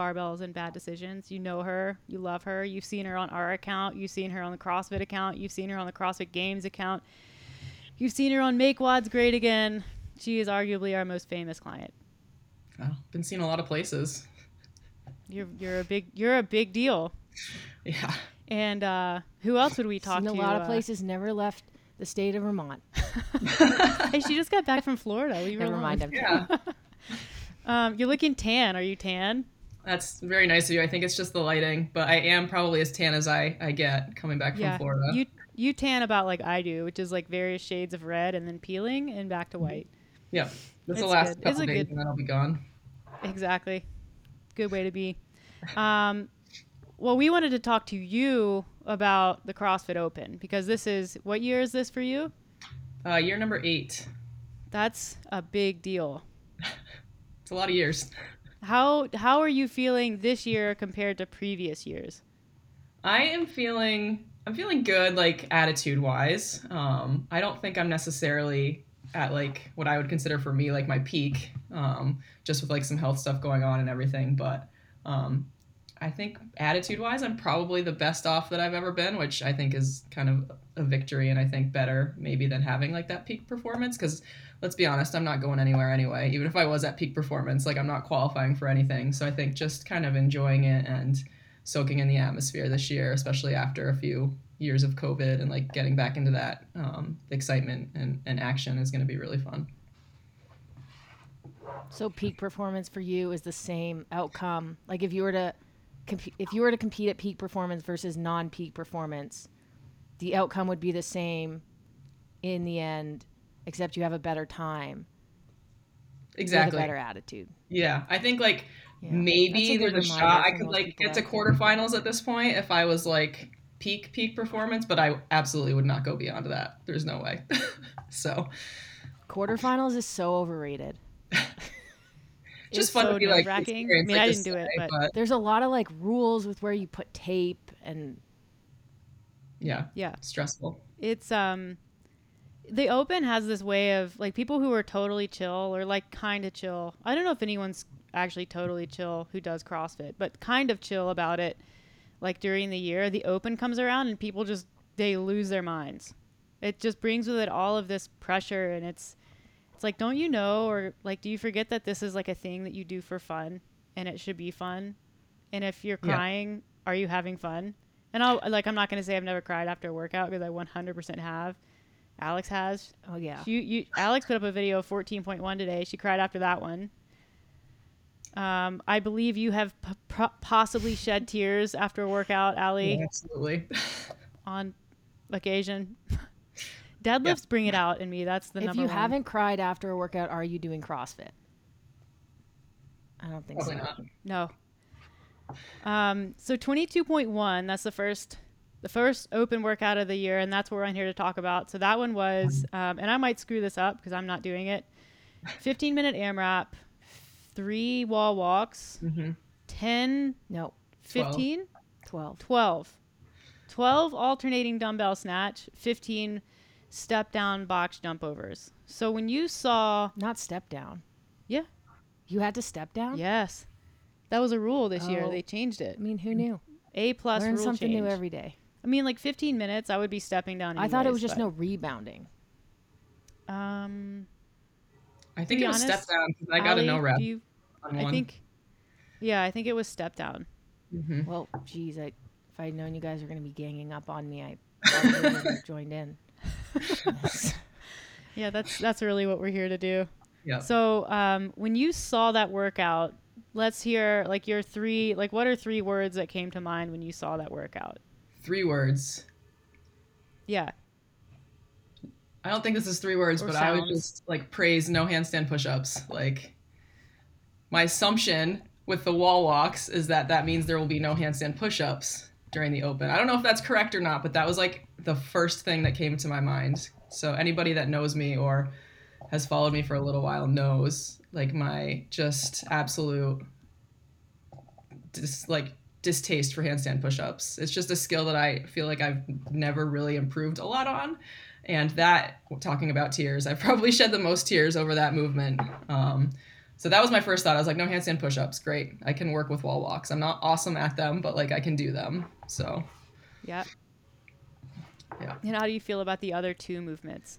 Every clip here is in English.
Barbells and Bad Decisions. You know her, you love her. You've seen her on our account, you've seen her on the CrossFit account, you've seen her on the CrossFit Games account, you've seen her on Make WODs Great Again. She is arguably our most famous client. Oh, been seen a lot of places. You're you're a big you're a big deal. Yeah. And uh, who else would we talk Seen to? a lot of uh, places. Never left the state of Vermont. hey, she just got back from Florida. Leave her Never alone. mind. I'm Yeah. Um, you're looking tan. Are you tan? That's very nice of you. I think it's just the lighting, but I am probably as tan as I, I get coming back from yeah. Florida. You you tan about like I do, which is like various shades of red and then peeling and back to white. yeah. This It's will last good. couple days good- and then I'll be gone. Exactly. Good way to be. Um, well, we wanted to talk to you about the CrossFit Open because this is what year is this for you? Uh, year number eight. That's a big deal. It's a lot of years. How how are you feeling this year compared to previous years? I am feeling I'm feeling good like attitude wise. Um, I don't think I'm necessarily at like what I would consider for me like my peak, um, just with like some health stuff going on and everything. But um, I think attitude wise, I'm probably the best off that I've ever been, which I think is kind of a victory and I think better maybe than having like that peak performance because let's be honest, I'm not going anywhere anyway. Even if I was at peak performance, like I'm not qualifying for anything. So I think just kind of enjoying it and soaking in the atmosphere this year, especially after a few years of COVID and like getting back into that um, excitement and, and action is going to be really fun. So peak performance for you is the same outcome. Like if you were to comp- if you were to compete at peak performance versus non-peak performance, the outcome would be the same in the end, except you have a better time, Exactly. a better attitude. Yeah, I think like Yeah. maybe a there's a shot I could like get to quarterfinals at this point if I was like peak peak performance, but I absolutely would not go beyond that. There's no way. so Quarterfinals is so overrated. just fun so to be like. I mean, like, I didn't do it, say, but- There's a lot of like rules with where you put tape and yeah, Yeah. stressful. It's um the open has this way of like people who are totally chill or like kind of chill. I don't know if anyone's actually totally chill who does CrossFit, but kind of chill about it. Like during the year, the open comes around and people just they lose their minds. It just brings with it all of this pressure and it's it's like don't you know or like do you forget that this is like a thing that you do for fun and it should be fun? And if you're Yeah. crying, are you having fun? And I'll like I'm not going to say I've never cried after a workout because I 100% have. Alex has. oh yeah. You, you, Alex put up a video of 14.1 today. She cried after that one. Um, I believe you have p- pro- possibly shed tears after a workout, Ali, Yeah, absolutely. on occasion. Deadlifts bring it out in me. That's the if number If you one. haven't cried after a workout, are you doing CrossFit? I don't think Probably so. not. No. Um, so 22.1, that's the first the first open workout of the year, and that's what we're on here to talk about. So that one was, um, and I might screw this up because I'm not doing it. 15 minute AMRAP, three wall walks, hmm 10, No, 15, 12. 12. 12 alternating dumbbell snatch, 15 step down box jump overs. So when you saw, Not step down. Yeah. You had to step down? yes, that was a rule this year. Oh. They changed it. I mean, who knew? A plus Learn rule something change. new every day. I mean, like 15 minutes, I would be stepping down. I thought it was anyways, just no rebounding. Um, I think be it was step honest, down because I got a Ali, no rep do you- on I one. think, yeah, I think it was step down. Mhm. Well, geez, I, if I'd known you guys were going to be ganging up on me, I probably would have joined in. Yeah, that's that's really what we're here to do. Yeah. So, um, when you saw that workout, let's hear like your three, like what are three words that came to mind when you saw that workout? Three words. Yeah, I don't think this is three words, Or but I would just like praise no handstand push-ups. Like my assumption with the wall walks is that that means there will be no handstand push-ups during the open. I don't know if that's correct or not, but that was like the first thing that came to my mind. So anybody that knows me or has followed me for a little while knows like my just absolute dis- like distaste for handstand push-ups. It's just a skill that I feel like I've never really improved a lot on. And that, talking about tears, I've probably shed the most tears over that movement. Um, so that was my first thought. I was like, no handstand push-ups, great. I can work with wall walks. I'm not awesome at them, but like I can do them. So Yeah. Yeah. And how do you feel about the other two movements?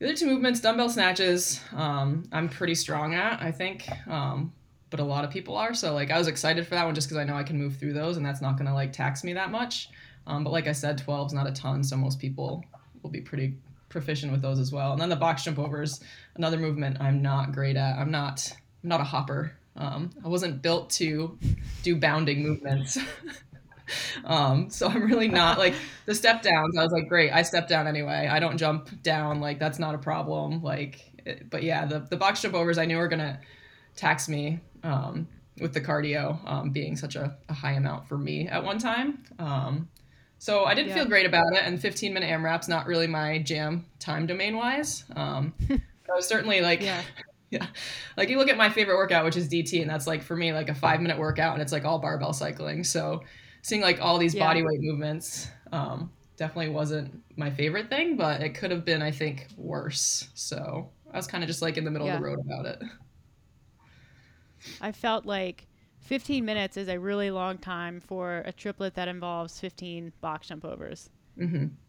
The other two movements, dumbbell snatches, um, I'm pretty strong at, I think. Um, but a lot of people are. So like I was excited for that one just because I know I can move through those and that's not gonna like tax me that much. Um, but like I said, 12 is not a ton, so most people will be pretty proficient with those as well. And then the box jump overs, another movement I'm not great at. I'm not I'm not a hopper. Um, I wasn't built to do bounding movements. um, so I'm really not like the step downs. I was like, great, I step down anyway. I don't jump down. Like that's not a problem. Like, it, but yeah, the the box jump overs I knew were gonna tax me um, with the cardio um, being such a, a, high amount for me at one time. Um, so I didn't Yeah. feel great about it, and 15 minute AMRAP's not really my jam time domain wise. Um, I was certainly like, Yeah. yeah, like you look at my favorite workout, which is DT, and that's like for me like a five minute workout, and it's like all barbell cycling. So seeing like all these Yeah. body weight movements um, definitely wasn't my favorite thing, but it could have been, I think, worse. So I was kind of just like in the middle Yeah. of the road about it. I felt like 15 minutes is a really long time for a triplet that involves 15 box jump overs. hmm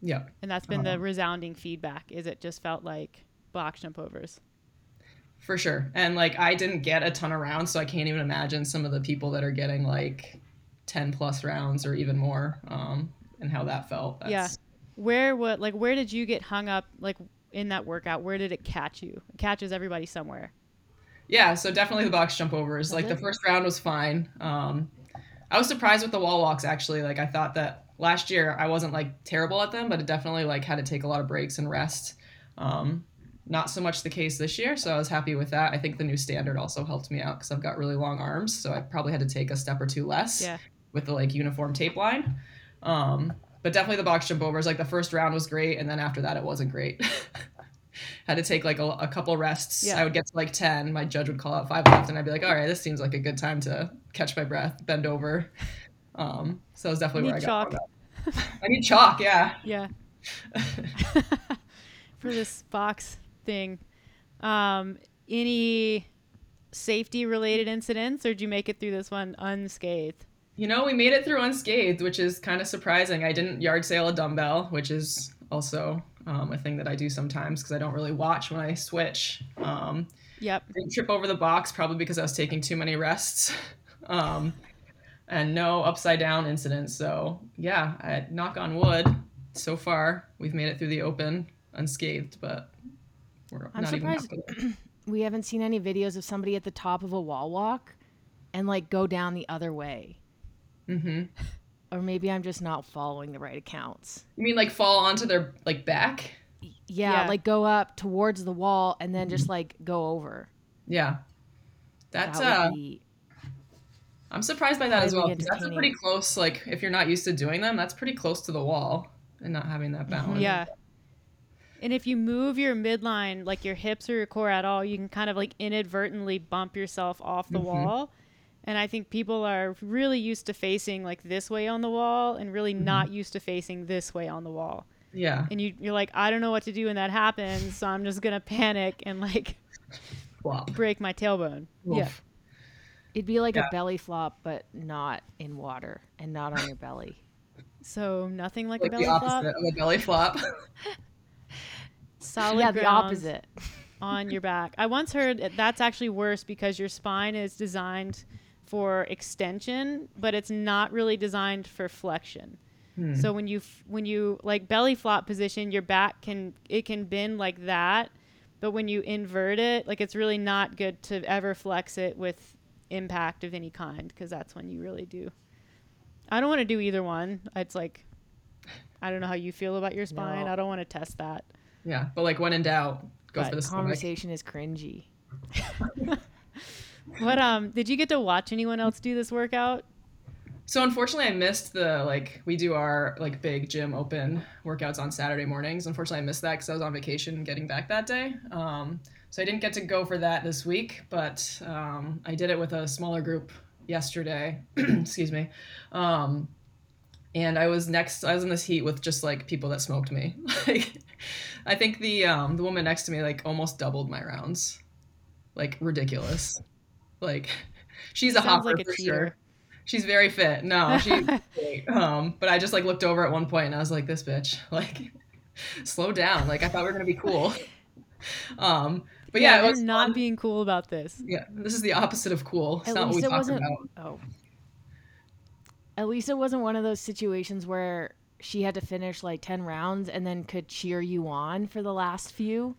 Yeah. And that's been the Uh-huh. resounding feedback is it just felt like box jump overs. For sure. And like I didn't get a ton around, so I can't even imagine some of the people that are getting like 10 plus rounds or even more um, and how that felt. Yeah. Where what like where did you get hung up like in that workout? Where did it catch you? It catches everybody somewhere. Yeah, so definitely the box jump overs. Like the first round was fine. Um, I was surprised with the wall walks actually. Like I thought that last year I wasn't like terrible at them, but it definitely like had to take a lot of breaks and rest. Um, not so much the case this year, so I was happy with that. I think the new standard also helped me out because I've got really long arms, so I probably had to take a step or two less Yeah. With the like uniform tape line. Um, but definitely the box jump overs. Like the first round was great, and then after that it wasn't great. had to take like a, a couple rests. Yeah. I would get to like ten. My judge would call out five left, and I'd be like, "All right, this seems like a good time to catch my breath, bend over." Um, so that's definitely where I got. chalk. I need chalk. Yeah. Yeah. For this box thing. Um any safety related incidents or did you make it through this one unscathed? You know, we made it through unscathed, which is kind of surprising. I didn't yard sale a dumbbell, which is also um, a thing that I do sometimes because I don't really watch when I switch. Um, Yep. didn't trip over the box probably because I was taking too many rests. Um, and no upside down incidents. So yeah, I, knock on wood. So far, we've made it through the open unscathed, but we're I'm not surprised- even. We haven't seen any videos of somebody at the top of a wall walk and like go down the other way. Mhm. Or maybe I'm just not following the right accounts. You mean like fall onto their like back? Yeah, Yeah. like go up towards the wall and then just like go over. Yeah. That's that uh. be I'm surprised by that as well. That's a pretty close. Like if you're not used to doing them, that's pretty close to the wall and not having that balance. Yeah. And if you move your midline, like your hips or your core at all, you can kind of like inadvertently bump yourself off the Mhm. wall. And I think people are really used to facing like this way on the wall and really mm-hmm. not used to facing this way on the wall. Yeah. And you, you're like, I don't know what to do when that happens, so I'm just gonna panic and like Flop. break my tailbone. Yeah. It'd be like Yeah. a belly flop but not in water and not on your belly. So nothing like, Like a belly the opposite flop. of a belly flop. Solid yeah, the opposite. on your back. I once heard that that's actually worse because your spine is designed for extension, but it's not really designed for flexion. Hmm. So when you f- when you like belly flop position, your back can it can bend like that, but when you invert it, like it's really not good to ever flex it with impact of any kind because that's when you really do. I don't want to do either one. It's like I don't know how you feel about your spine. No. I don't want to test that. yeah, but like when in doubt, go But for the stomach. Conversation is cringy. What um did you get to watch anyone else do this workout? So unfortunately, I missed the like we do our like big gym open workouts on Saturday mornings. Unfortunately, I missed that because I was on vacation getting back that day. Um, so I didn't get to go for that this week, but um, I did it with a smaller group yesterday. Excuse me. Um, and I was next. I was in this heat with just like people that smoked me. Like, I think the um, the woman next to me like almost doubled my rounds. like ridiculous. Like she's a Sounds hopper like a for cheater. sure. She's very fit. No, she's great. Um, but I just like looked over at one point and I was like, this bitch, like, slow down. Like I thought we were gonna be cool. Um, but yeah, it we're was not fun. being cool about this. Yeah, this is the opposite of cool. It's At not what we least it talked wasn't- about. Oh. At least it wasn't one of those situations where she had to finish like 10 rounds and then could cheer you on for the last few.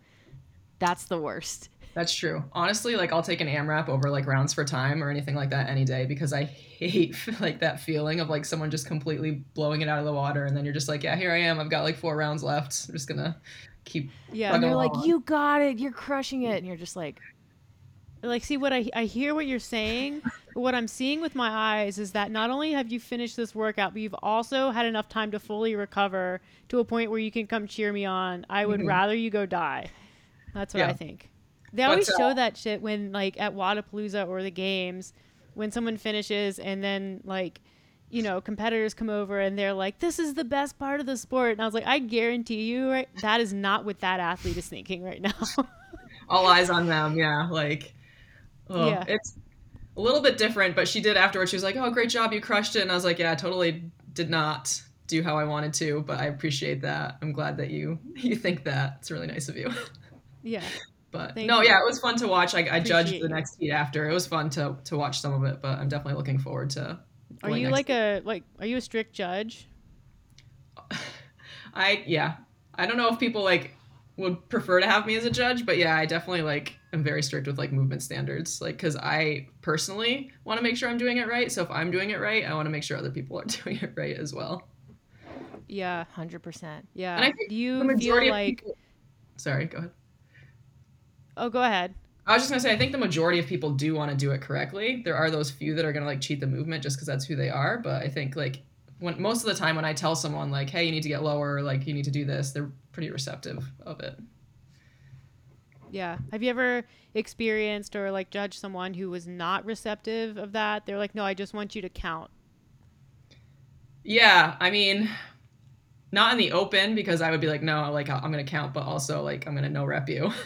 That's the worst. That's true. Honestly, like I'll take an AMRAP over like rounds for time or anything like that any day because I hate like that feeling of like someone just completely blowing it out of the water and then you're just like, yeah, here I am. I've got like four rounds left. I'm just gonna keep. Yeah, And they're like, you got it. You're crushing it. And you're just like, like see what I I hear what you're saying, what I'm seeing with my eyes is that not only have you finished this workout, but you've also had enough time to fully recover to a point where you can come cheer me on. I would Mhm. rather you go die. That's what I think. They But, always uh, show that shit when like at Wodapalooza or the games when someone finishes and then like you know competitors come over and they're like this is the best part of the sport and I was like I guarantee you right that is not what that athlete is thinking right now. All eyes on them. Yeah, like. Oh, Yeah. It's a little bit different, but she did afterwards. She was like, "Oh, great job, you crushed it," and I was like, "Yeah, I totally did not do how I wanted to, but I appreciate that. I'm glad that you you think that. It's really nice of you." yeah. But Thank no, you. yeah, it was fun to watch. I, I judged the you. next heat after. It was fun to to watch some of it, but I'm definitely looking forward to. Are you next like a like are you a strict judge? I yeah. I don't know if people like would prefer to have me as a judge, but yeah, I definitely like am very strict with like movement standards, like because I personally want to make sure I'm doing it right. So if I'm doing it right, I want to make sure other people are doing it right as well. Yeah. 100%. Yeah. And I think you the feel majority of like people. Sorry, go ahead. Oh, go ahead. I was just gonna say, I think the majority of people do want to do it correctly. There are those few that are gonna like cheat the movement just because that's who they are. But I think like when most of the time when I tell someone like, hey, you need to get lower, like you need to do this, they're pretty receptive of it. Yeah. Have you ever experienced or like judged someone who was not receptive of that? They're like, "No, I just want you to count." Yeah, I mean, not in the open because I would be like, no, like I'm gonna count, but also like I'm gonna no rep you.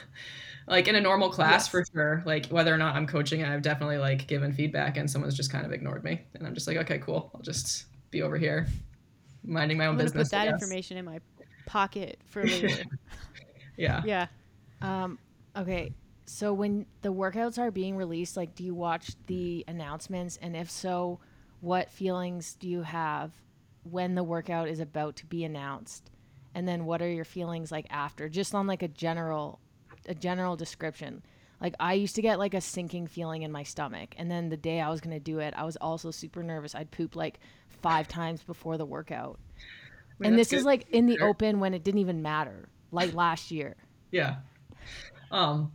like in a normal class Yes. for sure. Like whether or not I'm coaching, I've definitely like given feedback and someone's just kind of ignored me, and I'm just like, okay, cool, I'll just be over here, minding my own business. put that information in my pocket for later. Yeah. yeah. Um, okay. So when the workouts are being released, like, do you watch the announcements? And if so, what feelings do you have when the workout is about to be announced? And then what are your feelings like after? Just on like a general, a general description. Like I used to get like a sinking feeling in my stomach, and then the day I was gonna do it, I was also super nervous. I'd poop like five times before the workout. I mean, and this is like in the open when it didn't even matter, like last year. Yeah. Um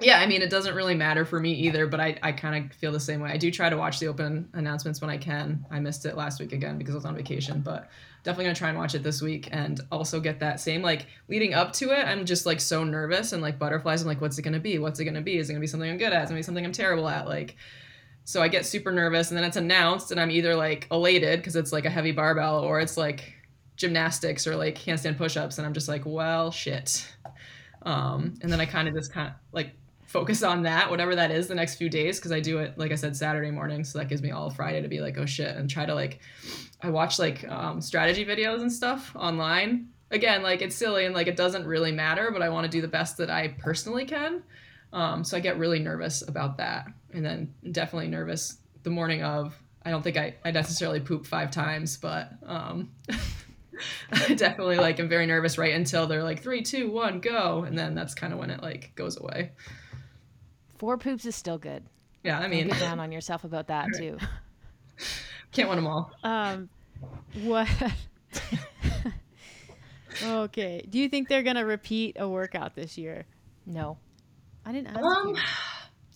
yeah, I mean it doesn't really matter for me either, but I, I kind of feel the same way. I do try to watch the open announcements when I can. I missed it last week again because I was on vacation, but definitely gonna try and watch it this week and also get that same like leading up to it, I'm just like so nervous and like butterflies. I'm like, what's it gonna be? What's it gonna be? Is it gonna be something I'm good at? Is it gonna be something I'm terrible at? Like so I get super nervous and then it's announced and I'm either like elated because it's like a heavy barbell or it's like gymnastics or like handstand push-ups and I'm just like, well, shit. Um, and then I kind of just kind of like focus on that, whatever that is, the next few days because I do it like I said Saturday morning, so that gives me all Friday to be like, oh shit, and try to like, I watch like um, strategy videos and stuff online. Again, like it's silly and like it doesn't really matter, but I want to do the best that I personally can. Um, so I get really nervous about that, and then definitely nervous the morning of. I don't think I, I necessarily poop five times, but um, I definitely like am very nervous right until they're like three, two, one, go, and then that's kind of when it like goes away. Four poops is still good. Yeah, I Don't mean, get down on yourself about that too. can't win them all. Um, what? okay. Do you think they're gonna repeat a workout this year? No. I didn't ask Um, you.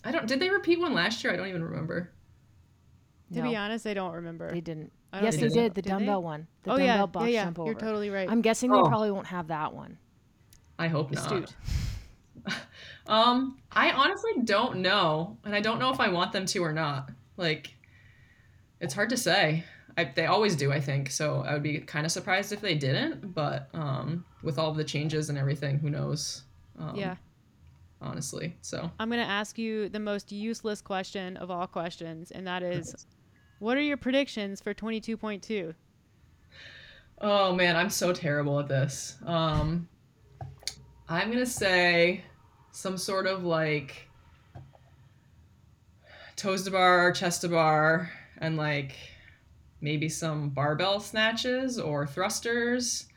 I don't. Did they repeat one last year? I don't even remember. To no, be honest, I don't remember. they didn't. I Yes, they did. The Did they? dumbbell one. The oh dumbbell yeah, box yeah, yeah. jump over. You're totally right. I'm guessing they Oh. probably won't have that one. I hope not. Um, I honestly don't know, and I don't know if I want them to or not. Like, it's hard to say. I, they always do, I think. So I would be kind of surprised if they didn't. But um, with all the changes and everything, who knows? Um, Yeah. honestly. So I'm going to ask you the most useless question of all questions, and that is what are your predictions for 22.2? Oh man, I'm so terrible at this. Um, I'm gonna say some sort of like toes to bar, chest to bar, and like maybe some barbell snatches or thrusters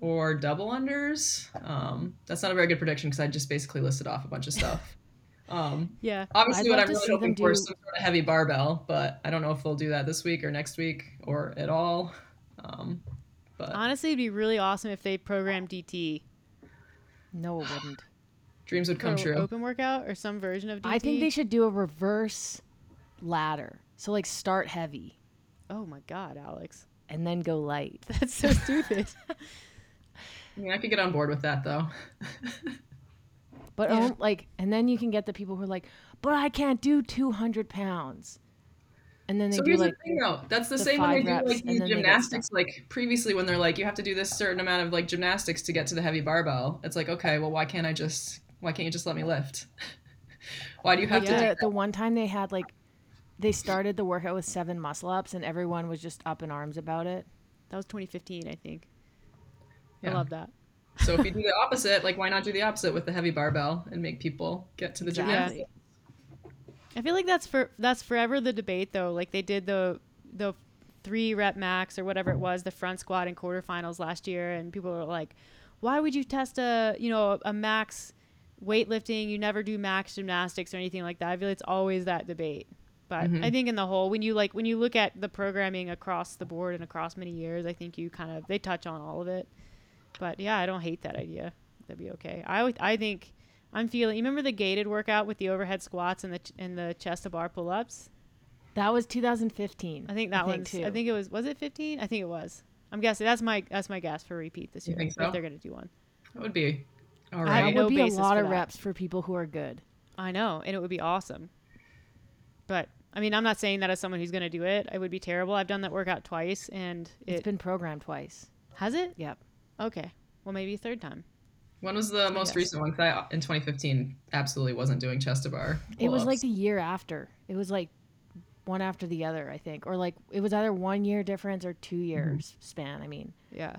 or double unders. Um, that's not a very good prediction because I just basically listed off a bunch of stuff. Um, Yeah. obviously, I'd what I'm to really hoping them for is some sort of heavy barbell, but I don't know if they'll do that this week or next week or at all. Um, but Honestly, it'd be really awesome if they programmed DT No, it wouldn't. Dreams would come true. open workout or some version of DT. I think they should do a reverse ladder. So like start heavy Oh my God, Alex. and then go light. That's so stupid. I mean, I could get on board with that though. But Yeah. um, like, and then you can get the people who are like, "But I can't do 200 pounds," and then they so do here's like, the thing though. That's the, the same when they five do reps, like these then they get gymnastics. Like previously, when they're like, you have to do this certain amount of like gymnastics to get to the heavy barbell. It's like, okay, well, why can't I just? Why can't you just let me lift? why do you have like to? the, do the one time they had like, they started the workout with seven muscle ups, and everyone was just up in arms about it. that was 2015, I think. Yeah. I love that. So if you do the opposite, like why not do the opposite with the heavy barbell and make people get to the gym? gymnastics? I feel like that's for that's forever the debate though. Like they did the the three rep max or whatever it was, the front squat in quarterfinals last year, and people were like, "Why would you test a you know a max weightlifting? You never do max gymnastics or anything like that." I feel it's always that debate. But Mhm. I think in the whole, when you like when you look at the programming across the board and across many years, I think you kind of they touch on all of it. But yeah, I don't hate that idea. That'd be okay. I I think I'm feeling. You remember the gated workout with the overhead squats and the ch- and the chest to bar pull ups? That was 2015. I think that think, one's. too. I think it was. Was it 15? I think it was. I'm guessing that's my that's my guess for repeat this You year. think If so? they're gonna do one, That would be all I that have right. no would be a lot of that. reps for people who are good. I know, and it would be awesome. But I mean, I'm not saying that as someone who's gonna do it. It would be terrible. I've done that workout twice, and It's it been programmed twice. has it. Yep. Okay, well maybe a third time. When was the most guess. recent one? 'Cause I in 2015 absolutely wasn't doing chest to bar. It was like pull-ups. the year after. It was like one after the other, I think, or like it was either one year difference or two years mm-hmm. span. I mean, Yeah.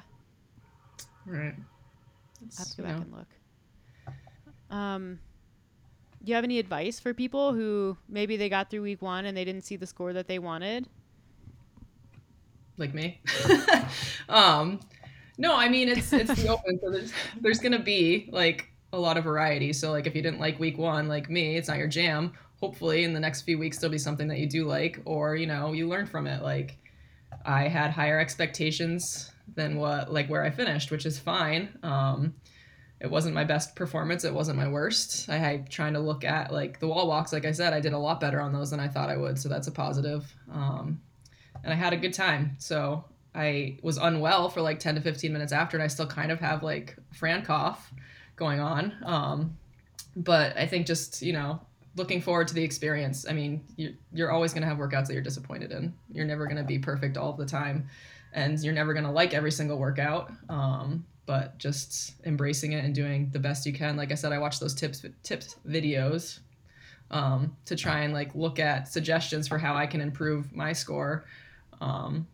right. I It's, have to go back know, and look. Um, do you have any advice for people who maybe they got through week one and they didn't see the score that they wanted? like me. um, no, I mean it's it's the open, so there's there's gonna be like a lot of variety. So like if you didn't like week one, like me, it's not your jam. Hopefully in the next few weeks there'll be something that you do like, or you know you learn from it. Like I had higher expectations than what like where I finished, which is fine. Um, it wasn't my best performance. It wasn't my worst. I had trying to look at like the wall walks. Like I said, I did a lot better on those than I thought I would. So that's a positive. Um, and I had a good time. So I was unwell for like 10 to 15 minutes after, and I still kind of have like Fran cough going on. Um, but I think just, you know, looking forward to the experience. I mean, you're, you're always going to have workouts that you're disappointed in. You're never going to be perfect all the time, and you're never going to like every single workout. Um, but just embracing it and doing the best you can. Like I said, I watch those tips tips videos um, to try and like look at suggestions for how I can improve my score. Um,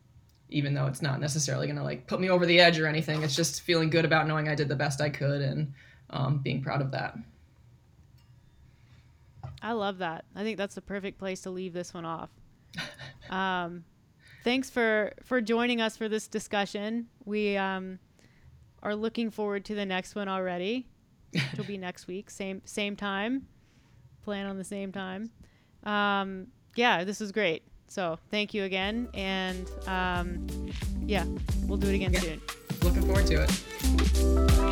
even though it's not necessarily going to like put me over the edge or anything, it's just feeling good about knowing I did the best I could and um, being proud of that. I love that. I think that's the perfect place to leave this one off. Um, thanks for for joining us for this discussion. We um, are looking forward to the next one already. It'll be next week, same same time. Plan on the same time. Um, yeah, this was great. So thank you again, and um, yeah, we'll do it again Yeah. soon. Looking forward to it.